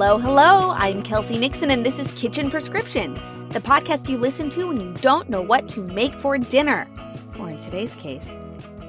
Hello, hello. I'm Kelsey Nixon, and this is Kitchen Prescription, the podcast you listen to when you don't know what to make for dinner, or in today's case,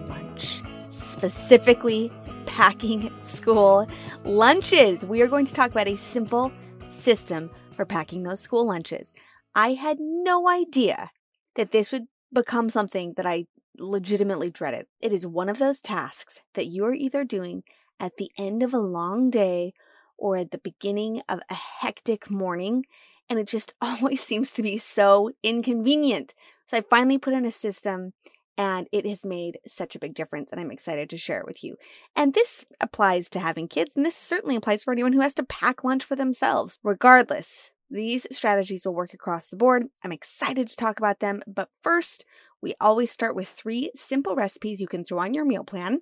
lunch. Specifically, packing school lunches. We are going to talk about a simple system for packing those school lunches. I had no idea that this would become something that I legitimately dreaded. It is one of those tasks that you are either doing at the end of a long day or at the beginning of a hectic morning. And it just always seems to be so inconvenient. So I finally put in a system and it has made such a big difference. And I'm excited to share it with you. And this applies to having kids. And this certainly applies for anyone who has to pack lunch for themselves. Regardless, these strategies will work across the board. I'm excited to talk about them. But first, we always start with three simple recipes you can throw on your meal plan.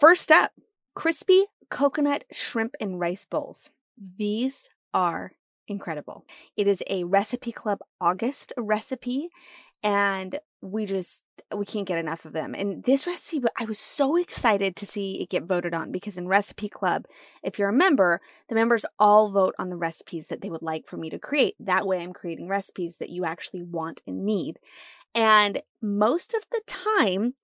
First up, crispy coconut shrimp and rice bowls. These are incredible. It is a Recipe Club August recipe and we just we can't get enough of them. And this recipe I was so excited to see it get voted on because in Recipe Club, if you're a member, the members all vote on the recipes that they would like for me to create. That way I'm creating recipes that you actually want and need. And most of the time,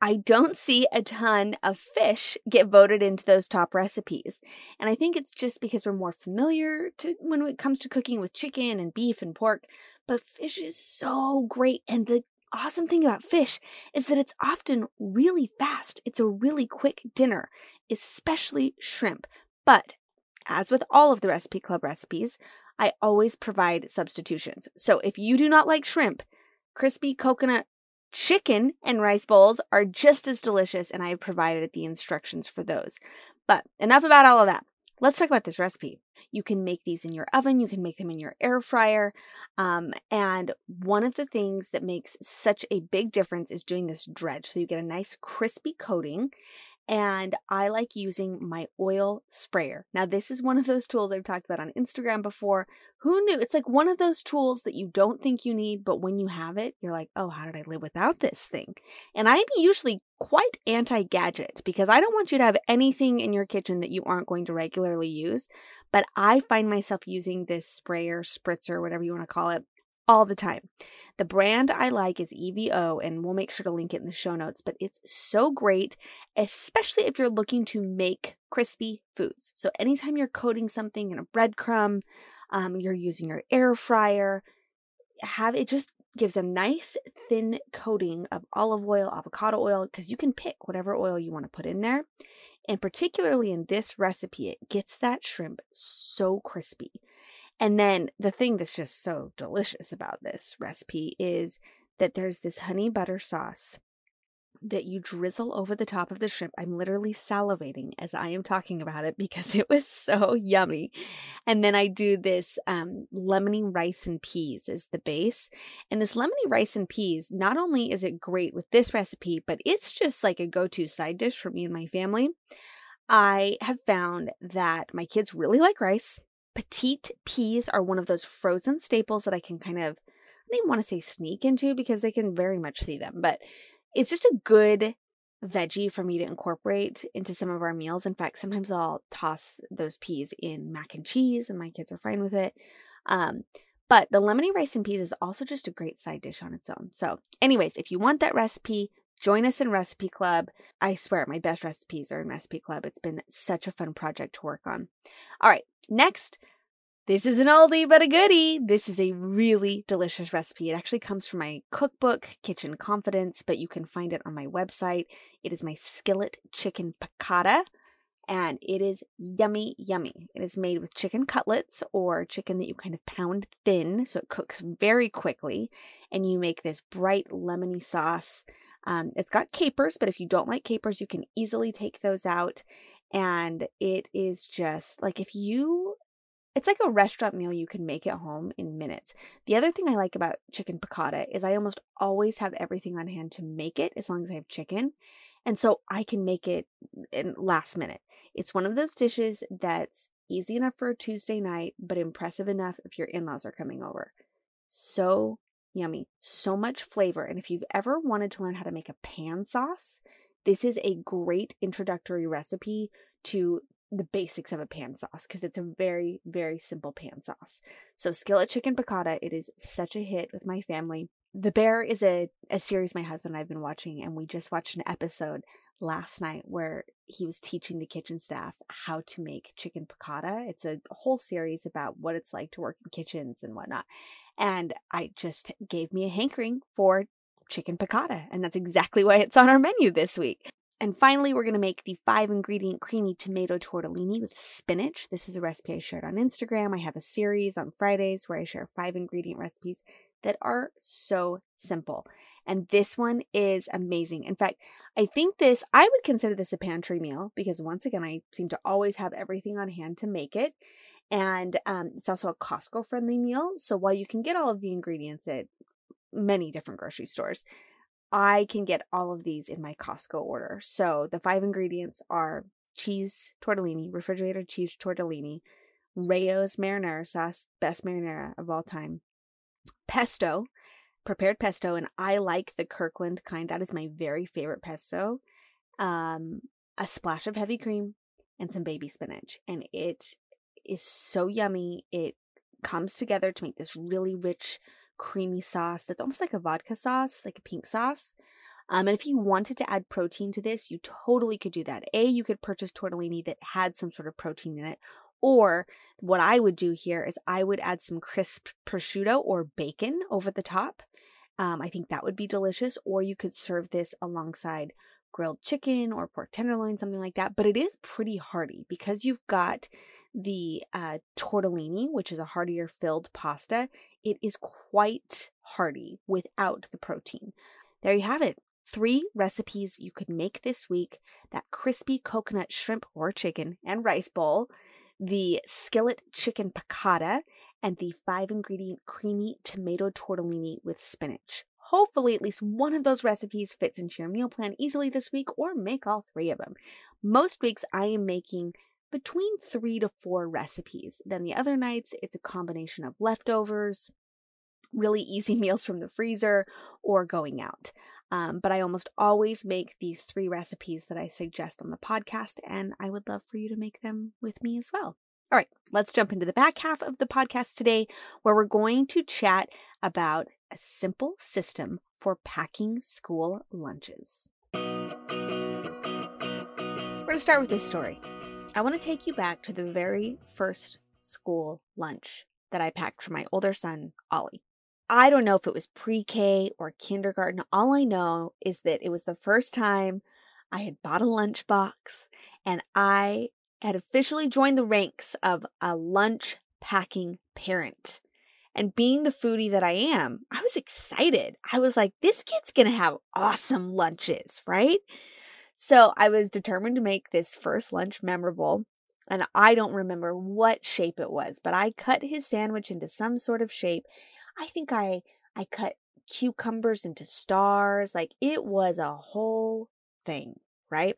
I don't see a ton of fish get voted into those top recipes. And I think it's just because we're more familiar to when it comes to cooking with chicken and beef and pork, but fish is so great and the awesome thing about fish is that it's often really fast. It's a really quick dinner, especially shrimp. But as with all of the recipe club recipes, I always provide substitutions. So if you do not like shrimp, crispy coconut chicken and rice bowls are just as delicious, and I have provided the instructions for those. But enough about all of that. Let's talk about this recipe. You can make these in your oven, you can make them in your air fryer. Um, and one of the things that makes such a big difference is doing this dredge. So you get a nice crispy coating and I like using my oil sprayer. Now, this is one of those tools I've talked about on Instagram before. Who knew? It's like one of those tools that you don't think you need, but when you have it, you're like, oh, how did I live without this thing? And I'm usually quite anti gadget because I don't want you to have anything in your kitchen that you aren't going to regularly use. But I find myself using this sprayer, spritzer, whatever you want to call it, all the time. The brand I like is EVO, and we'll make sure to link it in the show notes, but it's so great, especially if you're looking to make crispy foods. So, anytime you're coating something in a breadcrumb, um, you're using your air fryer, have it just gives a nice thin coating of olive oil, avocado oil, because you can pick whatever oil you want to put in there. And particularly in this recipe, it gets that shrimp so crispy. And then the thing that's just so delicious about this recipe is that there's this honey butter sauce that you drizzle over the top of the shrimp. I'm literally salivating as I am talking about it because it was so yummy. And then I do this um, lemony rice and peas as the base. And this lemony rice and peas, not only is it great with this recipe, but it's just like a go to side dish for me and my family. I have found that my kids really like rice. Petite peas are one of those frozen staples that I can kind of, I don't even want to say sneak into because they can very much see them, but it's just a good veggie for me to incorporate into some of our meals. In fact, sometimes I'll toss those peas in mac and cheese, and my kids are fine with it. Um, but the lemony rice and peas is also just a great side dish on its own. So, anyways, if you want that recipe, join us in Recipe Club. I swear, my best recipes are in Recipe Club. It's been such a fun project to work on. All right, next, this is an oldie but a goodie. This is a really delicious recipe. It actually comes from my cookbook, Kitchen Confidence, but you can find it on my website. It is my skillet chicken piccata, and it is yummy, yummy. It is made with chicken cutlets or chicken that you kind of pound thin so it cooks very quickly, and you make this bright lemony sauce. Um, it's got capers, but if you don't like capers, you can easily take those out. And it is just like if you it's like a restaurant meal you can make at home in minutes. The other thing I like about chicken piccata is I almost always have everything on hand to make it as long as I have chicken. And so I can make it in last minute. It's one of those dishes that's easy enough for a Tuesday night, but impressive enough if your in laws are coming over. So yummy, so much flavor. And if you've ever wanted to learn how to make a pan sauce, this is a great introductory recipe to the basics of a pan sauce because it's a very, very simple pan sauce. So, skillet chicken piccata, it is such a hit with my family. The Bear is a, a series my husband and I've been watching, and we just watched an episode last night where he was teaching the kitchen staff how to make chicken piccata. It's a whole series about what it's like to work in kitchens and whatnot. And I just gave me a hankering for chicken piccata, and that's exactly why it's on our menu this week. And finally, we're going to make the five ingredient creamy tomato tortellini with spinach. This is a recipe I shared on Instagram. I have a series on Fridays where I share five ingredient recipes that are so simple. And this one is amazing. In fact, I think this, I would consider this a pantry meal because once again, I seem to always have everything on hand to make it. And um, it's also a Costco friendly meal. So while you can get all of the ingredients at many different grocery stores, I can get all of these in my Costco order. So the five ingredients are cheese tortellini, refrigerated cheese tortellini, Rao's marinara sauce, best marinara of all time, pesto, prepared pesto, and I like the Kirkland kind. That is my very favorite pesto. Um, a splash of heavy cream and some baby spinach, and it is so yummy. It comes together to make this really rich creamy sauce that's almost like a vodka sauce, like a pink sauce. Um, and if you wanted to add protein to this, you totally could do that. A, you could purchase tortellini that had some sort of protein in it. Or what I would do here is I would add some crisp prosciutto or bacon over the top. Um, I think that would be delicious. Or you could serve this alongside grilled chicken or pork tenderloin, something like that. But it is pretty hearty because you've got the uh, tortellini, which is a heartier filled pasta, it is quite hearty without the protein. There you have it. Three recipes you could make this week that crispy coconut shrimp or chicken and rice bowl, the skillet chicken piccata, and the five ingredient creamy tomato tortellini with spinach. Hopefully, at least one of those recipes fits into your meal plan easily this week, or make all three of them. Most weeks, I am making between three to four recipes. Then the other nights, it's a combination of leftovers, really easy meals from the freezer, or going out. Um, but I almost always make these three recipes that I suggest on the podcast, and I would love for you to make them with me as well. All right, let's jump into the back half of the podcast today, where we're going to chat about a simple system for packing school lunches. We're going to start with this story. I want to take you back to the very first school lunch that I packed for my older son, Ollie. I don't know if it was pre K or kindergarten. All I know is that it was the first time I had bought a lunchbox and I had officially joined the ranks of a lunch packing parent. And being the foodie that I am, I was excited. I was like, this kid's to have awesome lunches, right? So I was determined to make this first lunch memorable. And I don't remember what shape it was, but I cut his sandwich into some sort of shape. I think I I cut cucumbers into stars. Like it was a whole thing, right?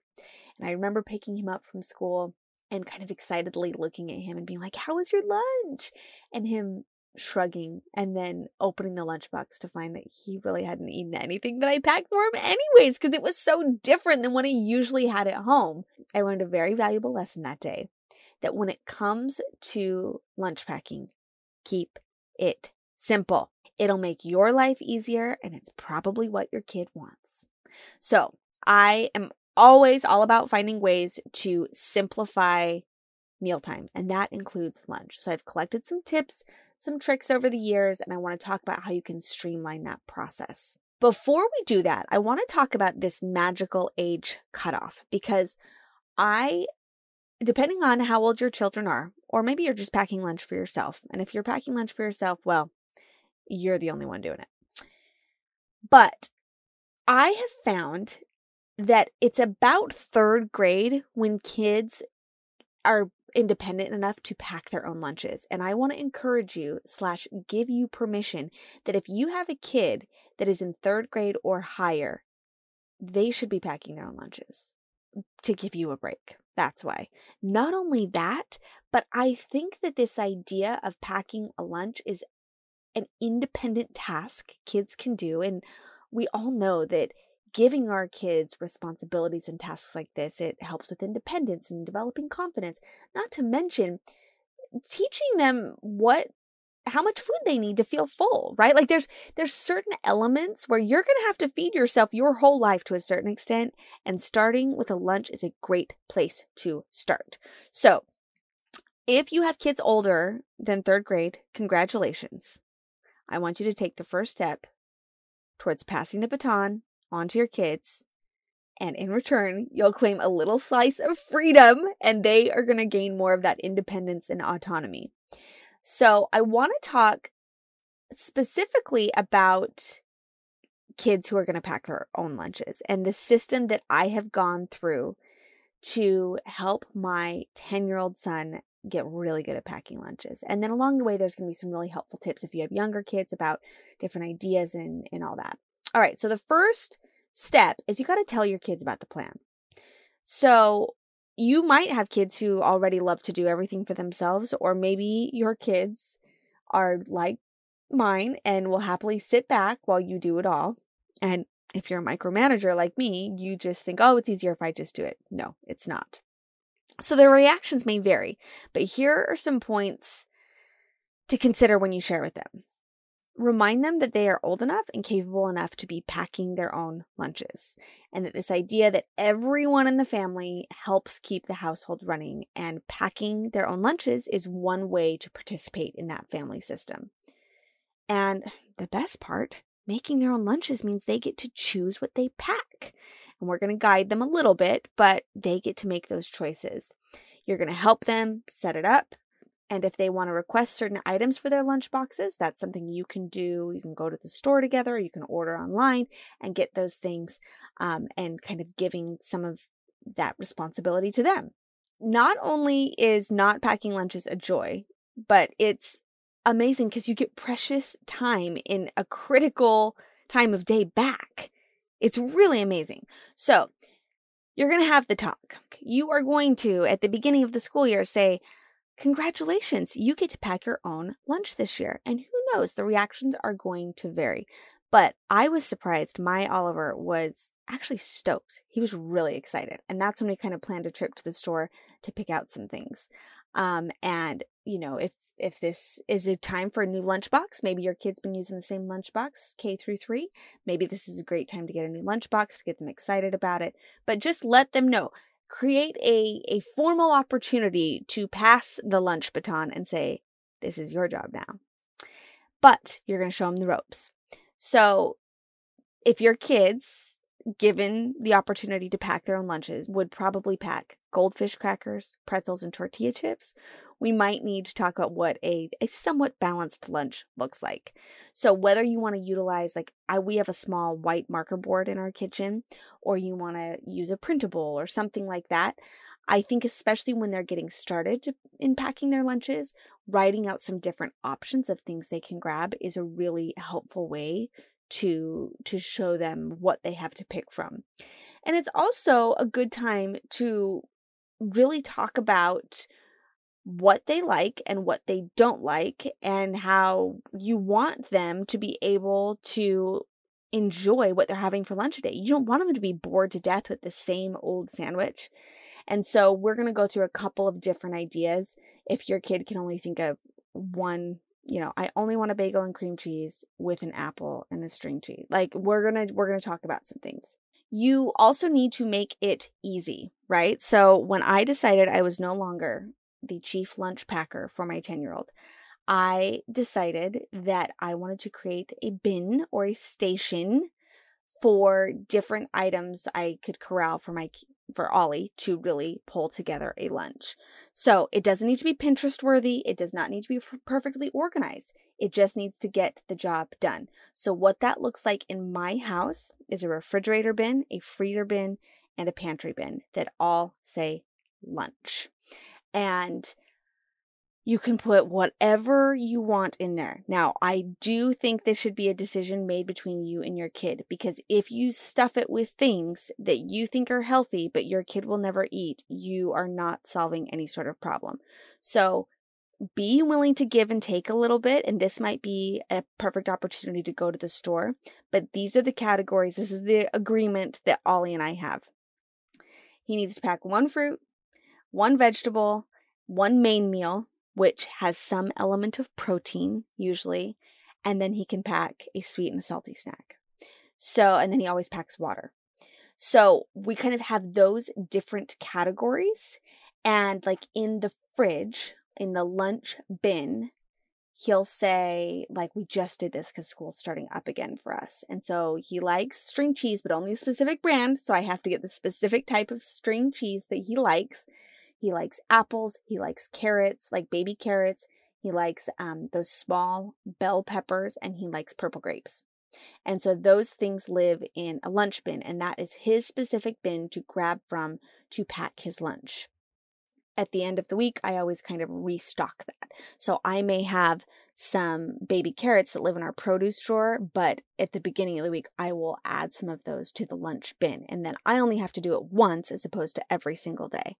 And I remember picking him up from school and kind of excitedly looking at him and being like, How was your lunch? And him shrugging and then opening the lunchbox to find that he really hadn't eaten anything that I packed for him, anyways, because it was so different than what he usually had at home. I learned a very valuable lesson that day that when it comes to lunch packing, keep it simple. It'll make your life easier, and it's probably what your kid wants. So, I am always all about finding ways to simplify mealtime, and that includes lunch. So, I've collected some tips, some tricks over the years, and I want to talk about how you can streamline that process. Before we do that, I want to talk about this magical age cutoff because I, depending on how old your children are, or maybe you're just packing lunch for yourself. And if you're packing lunch for yourself, well, you're the only one doing it. But I have found that it's about third grade when kids are independent enough to pack their own lunches. And I want to encourage you slash give you permission that if you have a kid that is in third grade or higher, they should be packing their own lunches to give you a break. That's why. Not only that, but I think that this idea of packing a lunch is an independent task kids can do. And we all know that giving our kids responsibilities and tasks like this, it helps with independence and developing confidence, not to mention teaching them what how much food they need to feel full, right? Like there's there's certain elements where you're going to have to feed yourself your whole life to a certain extent and starting with a lunch is a great place to start. So, if you have kids older than 3rd grade, congratulations. I want you to take the first step towards passing the baton on to your kids. And in return, you'll claim a little slice of freedom, and they are going to gain more of that independence and autonomy. So, I want to talk specifically about kids who are going to pack their own lunches and the system that I have gone through to help my 10 year old son get really good at packing lunches. And then along the way, there's going to be some really helpful tips if you have younger kids about different ideas and, and all that. All right. So the first step is you got to tell your kids about the plan. So you might have kids who already love to do everything for themselves, or maybe your kids are like mine and will happily sit back while you do it all. And if you're a micromanager like me, you just think, oh, it's easier if I just do it. No, it's not. So their reactions may vary, but here are some points to consider when you share with them. Remind them that they are old enough and capable enough to be packing their own lunches, and that this idea that everyone in the family helps keep the household running and packing their own lunches is one way to participate in that family system. And the best part, making their own lunches means they get to choose what they pack and we're going to guide them a little bit, but they get to make those choices. You're going to help them set it up. And if they want to request certain items for their lunch boxes, that's something you can do. You can go to the store together, you can order online and get those things um, and kind of giving some of that responsibility to them. Not only is not packing lunches a joy, but it's amazing because you get precious time in a critical time of day back. It's really amazing. So, you're going to have the talk. You are going to, at the beginning of the school year, say, Congratulations, you get to pack your own lunch this year. And who knows, the reactions are going to vary. But I was surprised. My Oliver was actually stoked. He was really excited. And that's when we kind of planned a trip to the store to pick out some things. Um, and, you know, if if this is a time for a new lunchbox, maybe your kid's been using the same lunchbox K through 3, maybe this is a great time to get a new lunchbox to get them excited about it. But just let them know. Create a a formal opportunity to pass the lunch baton and say, "This is your job now." But you're going to show them the ropes. So, if your kids given the opportunity to pack their own lunches, would probably pack goldfish crackers, pretzels, and tortilla chips, we might need to talk about what a, a somewhat balanced lunch looks like. So whether you want to utilize like I we have a small white marker board in our kitchen or you want to use a printable or something like that, I think especially when they're getting started in packing their lunches, writing out some different options of things they can grab is a really helpful way to to show them what they have to pick from. And it's also a good time to really talk about what they like and what they don't like and how you want them to be able to enjoy what they're having for lunch today. You don't want them to be bored to death with the same old sandwich. And so we're going to go through a couple of different ideas. If your kid can only think of one, you know, I only want a bagel and cream cheese with an apple and a string cheese. Like we're going to we're going to talk about some things. You also need to make it easy, right? So when I decided I was no longer the chief lunch packer for my 10 year old, I decided that I wanted to create a bin or a station for different items I could corral for my for Ollie to really pull together a lunch. So it doesn't need to be Pinterest worthy. It does not need to be perfectly organized. It just needs to get the job done. So what that looks like in my house is a refrigerator bin, a freezer bin, and a pantry bin that all say lunch and you can put whatever you want in there. Now, I do think this should be a decision made between you and your kid because if you stuff it with things that you think are healthy but your kid will never eat, you are not solving any sort of problem. So, be willing to give and take a little bit, and this might be a perfect opportunity to go to the store. But these are the categories. This is the agreement that Ollie and I have. He needs to pack one fruit, one vegetable, one main meal, which has some element of protein, usually, and then he can pack a sweet and a salty snack. So, and then he always packs water. So we kind of have those different categories. And like in the fridge, in the lunch bin, he'll say, like, we just did this because school's starting up again for us. And so he likes string cheese, but only a specific brand. So I have to get the specific type of string cheese that he likes. He likes apples. He likes carrots, like baby carrots. He likes um, those small bell peppers and he likes purple grapes. And so those things live in a lunch bin, and that is his specific bin to grab from to pack his lunch. At the end of the week, I always kind of restock that. So I may have some baby carrots that live in our produce drawer, but at the beginning of the week, I will add some of those to the lunch bin. And then I only have to do it once as opposed to every single day.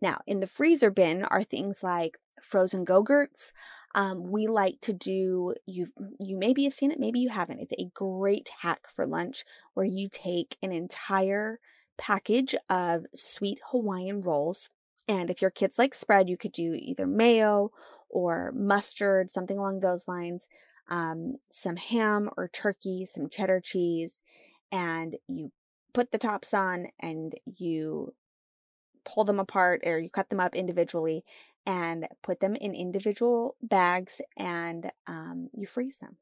Now, in the freezer bin are things like frozen go-gurts. Um, we like to do you you maybe have seen it, maybe you haven't. It's a great hack for lunch where you take an entire package of sweet Hawaiian rolls. And if your kids like spread, you could do either mayo or mustard, something along those lines, um, some ham or turkey, some cheddar cheese, and you put the tops on and you pull them apart or you cut them up individually and put them in individual bags and um, you freeze them.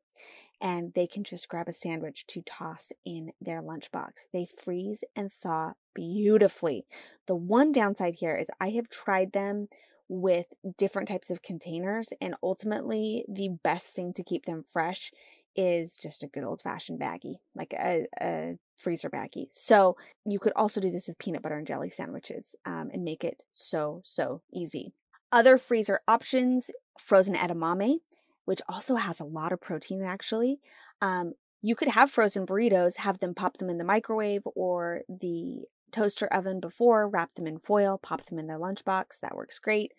And they can just grab a sandwich to toss in their lunchbox. They freeze and thaw beautifully. The one downside here is I have tried them with different types of containers, and ultimately, the best thing to keep them fresh is just a good old fashioned baggie, like a, a, freezer baggie. So you could also do this with peanut butter and jelly sandwiches um, and make it so, so easy. Other freezer options frozen edamame, which also has a lot of protein actually. Um, you could have frozen burritos, have them pop them in the microwave or the toaster oven before, wrap them in foil, pop them in their lunchbox. That works great.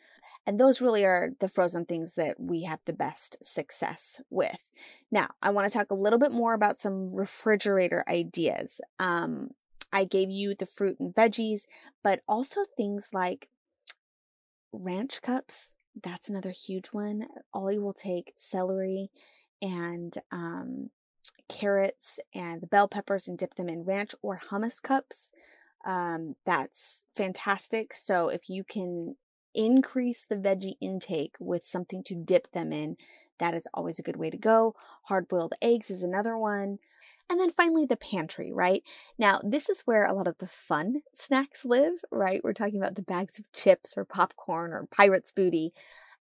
And those really are the frozen things that we have the best success with. Now, I want to talk a little bit more about some refrigerator ideas. Um, I gave you the fruit and veggies, but also things like ranch cups. That's another huge one. Ollie will take celery and um, carrots and the bell peppers and dip them in ranch or hummus cups. Um, that's fantastic. So if you can increase the veggie intake with something to dip them in, that is always a good way to go. Hard boiled eggs is another one. And then finally, the pantry, right? Now, this is where a lot of the fun snacks live, right? We're talking about the bags of chips or popcorn or pirate's booty.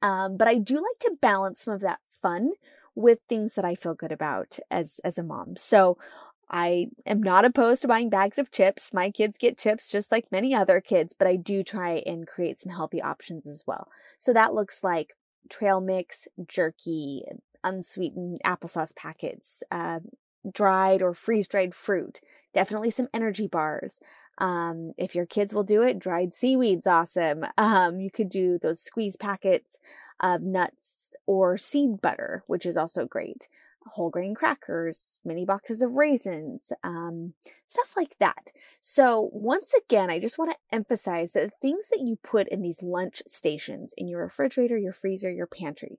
Um, but I do like to balance some of that fun with things that I feel good about as as a mom. So I am not opposed to buying bags of chips. My kids get chips just like many other kids, but I do try and create some healthy options as well. So that looks like trail mix, jerky, unsweetened applesauce packets, uh, dried or freeze dried fruit, definitely some energy bars. Um, if your kids will do it, dried seaweed's awesome. Um, you could do those squeeze packets of nuts or seed butter, which is also great. Whole grain crackers, mini boxes of raisins, um, stuff like that. So, once again, I just want to emphasize that the things that you put in these lunch stations in your refrigerator, your freezer, your pantry,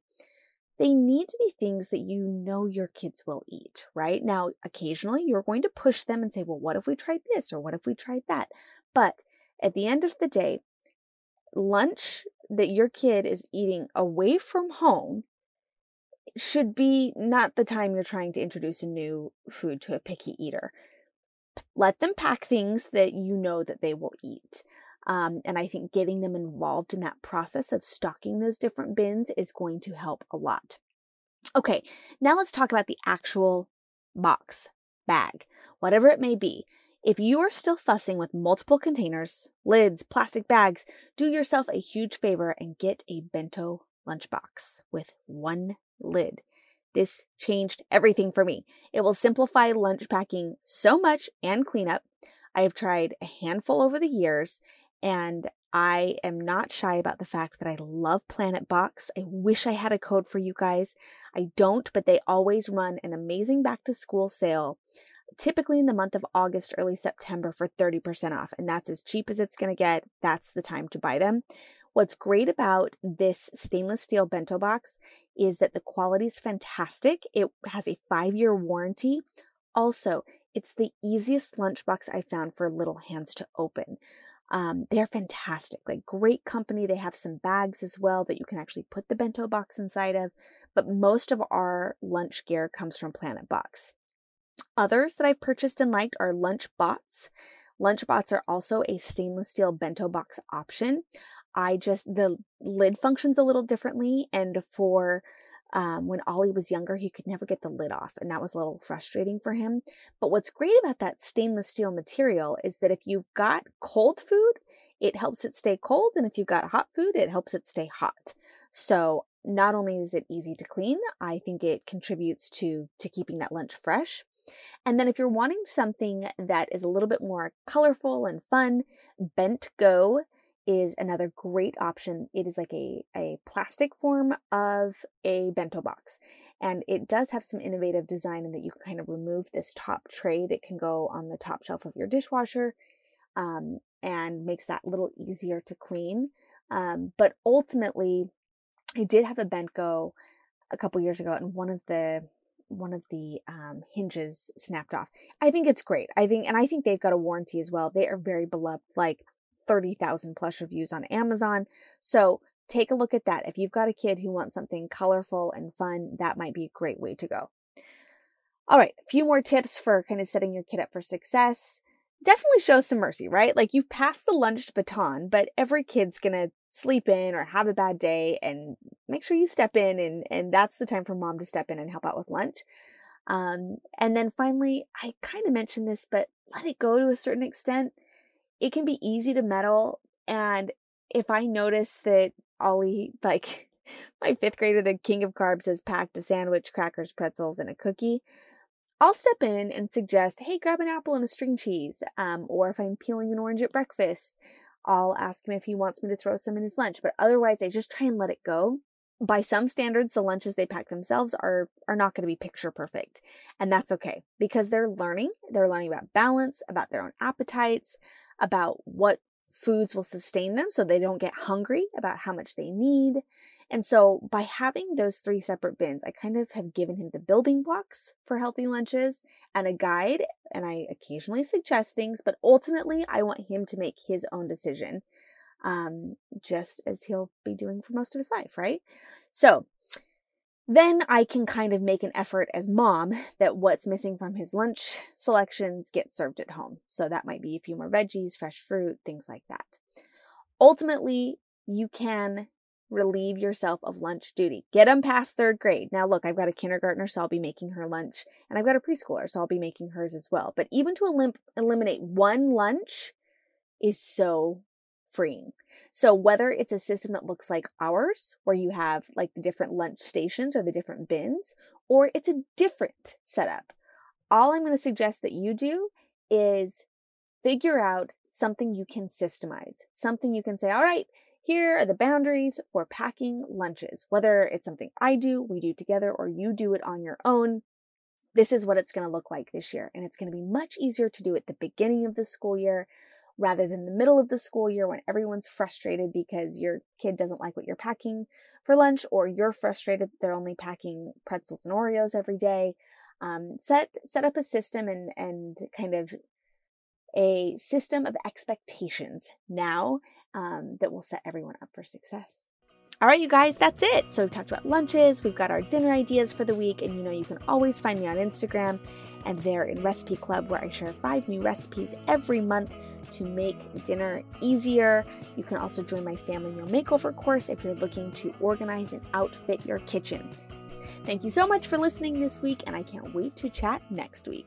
they need to be things that you know your kids will eat, right? Now, occasionally you're going to push them and say, well, what if we tried this or what if we tried that? But at the end of the day, lunch that your kid is eating away from home should be not the time you're trying to introduce a new food to a picky eater. Let them pack things that you know that they will eat. Um, and I think getting them involved in that process of stocking those different bins is going to help a lot. Okay, now let's talk about the actual box, bag, whatever it may be. If you are still fussing with multiple containers, lids, plastic bags, do yourself a huge favor and get a bento lunchbox with one lid. This changed everything for me. It will simplify lunch packing so much and cleanup. I have tried a handful over the years and I am not shy about the fact that I love PlanetBox. I wish I had a code for you guys. I don't, but they always run an amazing back to school sale, typically in the month of August, early September for 30% off. And that's as cheap as it's going to get. That's the time to buy them. What's great about this stainless steel bento box is that the quality is fantastic. It has a five year warranty. Also, it's the easiest lunchbox I found for little hands to open. Um, they're fantastic, like great company. They have some bags as well that you can actually put the bento box inside of. But most of our lunch gear comes from PlanetBox. Others that I've purchased and liked are Lunch Bots. LunchBots are also a stainless steel bento box option. I just, the lid functions a little differently. And for um, when Ollie was younger, he could never get the lid off, and that was a little frustrating for him. But what's great about that stainless steel material is that if you've got cold food, it helps it stay cold, and if you've got hot food, it helps it stay hot. So not only is it easy to clean, I think it contributes to to keeping that lunch fresh. And then if you're wanting something that is a little bit more colorful and fun, Bent Go is another great option. It is like a, a plastic form of a bento box. And it does have some innovative design in that you can kind of remove this top tray that can go on the top shelf of your dishwasher um, and makes that a little easier to clean. Um, but ultimately, I did have a Bentgo a couple years ago, and one of the one of the um, hinges snapped off. I think it's great. I think, and I think they've got a warranty as well. They are very beloved. Like 30,000 plus reviews on Amazon. So take a look at that. If you've got a kid who wants something colorful and fun, that might be a great way to go. All right, a few more tips for kind of setting your kid up for success. Definitely show some mercy, right? Like you've passed the lunch baton, but every kid's to sleep in or have a bad day and make sure you step in and and that's the time for mom to step in and help out with lunch. Um, and then finally, I kind of mentioned this, but let it go to a certain extent it can be easy to meddle. And if I notice that Ollie, like my fifth grader, the king of carbs, has packed a sandwich, crackers, pretzels, and a cookie, I'll step in and suggest, hey, grab an apple and a string cheese. Um, or if I'm peeling an orange at breakfast, I'll ask him if he wants me to throw some in his lunch. But otherwise, I just try and let it go. By some standards, the lunches they pack themselves are are not going to be picture perfect, and that's okay because they're learning. They're learning about balance, about their own appetites, about what foods will sustain them so they don't get hungry, about how much they need. And so by having those three separate bins, I kind of have given him the building blocks for healthy lunches and a guide. And I occasionally suggest things, but ultimately I want him to make his own decision, um, just as he'll be doing for most of his life, right? So then I can kind of make an effort as mom that what's missing from his lunch selections get served at home. So that might be a few more veggies, fresh fruit, things like that. Ultimately, you can relieve yourself of lunch duty. Get them past third grade. Now, look, I've got a kindergartner, so I'll be making her lunch, and I've got a preschooler, so I'll be making hers as well. But even to elim- eliminate one lunch is so freeing. So whether it's a system that looks like ours, where you have like the different lunch stations or the different bins, or it's a different setup, all I'm going to suggest that you do is figure out something you can systemize, something you can say, all right, here are the boundaries for packing lunches. Whether it's something I do, we do together, or you do it on your own, this is what it's going to look like this year. And it's going to be much easier to do at the beginning of the school year rather than the middle of the school year when everyone's frustrated because your kid doesn't like what you're packing for lunch or you're frustrated they're only packing pretzels and Oreos every day. Um, set set up a system and and kind of a system of expectations now um, that will set everyone up for success. All right, you guys, that's it. So we've talked about lunches, we've got our dinner ideas for the week, and you know you can always find me on Instagram and there in Recipe Club where I share five new recipes every month to make dinner easier. You can also join my family meal makeover course if you're looking to organize and outfit your kitchen. Thank you so much for listening this week, and I can't wait to chat next week.